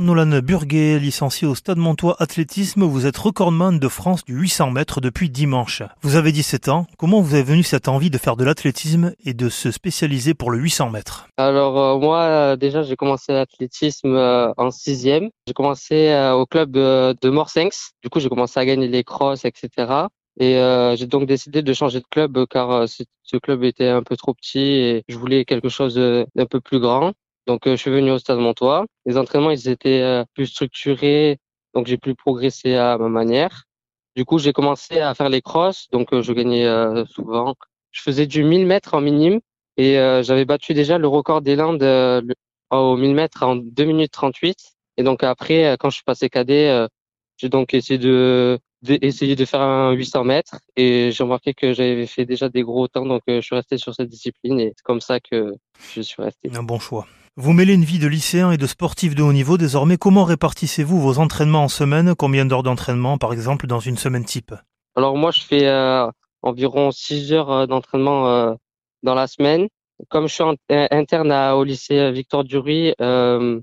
Nolan Burguet, licencié au Stade Montois Athlétisme, vous êtes recordman de France du 800 mètres depuis dimanche. Vous avez 17 ans. Comment vous avez venu cette envie de faire de l'athlétisme et de se spécialiser pour le 800 mètres? Alors euh, moi, euh, déjà, j'ai commencé l'athlétisme euh, en sixième. J'ai commencé au club de Morsenx. Du coup, j'ai commencé à gagner les crosses, etc. Et j'ai donc décidé de changer de club car ce club était un peu trop petit et je voulais quelque chose d'un peu plus grand. Donc, euh, je suis venu au Stade Montois. Les entraînements, ils étaient euh, plus structurés, donc j'ai pu progresser à ma manière. Du coup, j'ai commencé à faire les crosses, donc euh, je gagnais souvent. Je faisais du 1000 mètres en minime et j'avais battu déjà le record des Landes au 1000 mètres en 2 minutes 38. Et donc après, quand je suis passé cadet, j'ai donc essayé de, de, de faire un 800 mètres et j'ai remarqué que j'avais fait déjà des gros temps, donc je suis resté sur cette discipline et c'est comme ça que je suis resté. Un bon choix. Vous mêlez une vie de lycéen et de sportif de haut niveau désormais. Comment répartissez-vous vos entraînements en semaine? Combien d'heures d'entraînement, par exemple, dans une semaine type? Alors moi, je fais euh, environ 6 heures euh, d'entraînement euh, dans la semaine. Comme je suis interne au lycée Victor Duruy,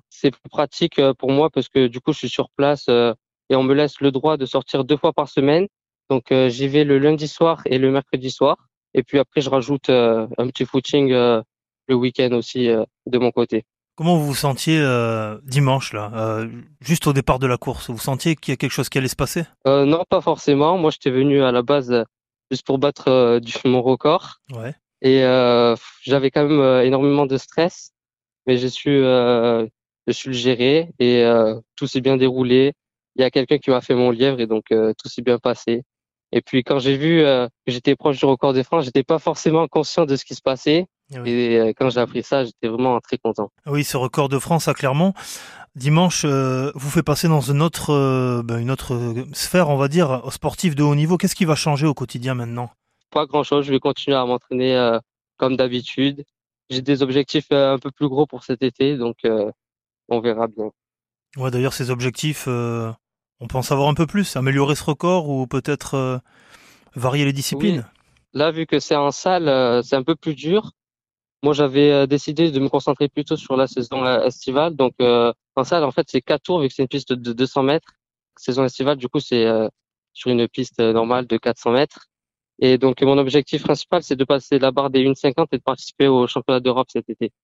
c'est plus pratique pour moi parce que du coup, je suis sur place et on me laisse le droit de sortir deux fois par semaine. Donc j'y vais le lundi soir et le mercredi soir. Et puis après, je rajoute un petit footing le week-end aussi euh, de mon côté. Comment vous vous sentiez euh, dimanche là, euh, juste au départ de la course? Vous sentiez qu'il y a quelque chose qui allait se passer? Non, pas forcément. Moi, j'étais venu à la base juste pour battre du, mon record. Ouais. Et j'avais quand même énormément de stress, mais j'ai su, je suis le gérer et tout s'est bien déroulé. Il y a quelqu'un qui m'a fait mon lièvre et donc tout s'est bien passé. Et puis quand j'ai vu que j'étais proche du record de France, j'étais pas forcément conscient de ce qui se passait. Eh et euh, quand j'ai appris ça, j'étais vraiment très content. Oui, ce record de France à Clermont, dimanche, euh, vous fait passer dans une autre, euh, ben, une autre sphère, on va dire, sportive de haut niveau. Qu'est-ce qui va changer au quotidien maintenant? Pas grand-chose. Je vais continuer à m'entraîner comme d'habitude. J'ai des objectifs un peu plus gros pour cet été, donc on verra bien. Ouais, d'ailleurs, ces objectifs, on peut en savoir un peu plus, améliorer ce record ou peut-être varier les disciplines? Là, vu que c'est en salle, c'est un peu plus dur. Moi, j'avais euh, décidé de me concentrer plutôt sur la saison euh, estivale. Donc, euh, en salle, en fait, c'est quatre tours vu que c'est une piste de 200 mètres. Saison estivale, du coup, c'est sur une piste normale de 400 mètres. Et donc, mon objectif principal, c'est de passer la barre des 1,50 et de participer au championnat d'Europe cet été.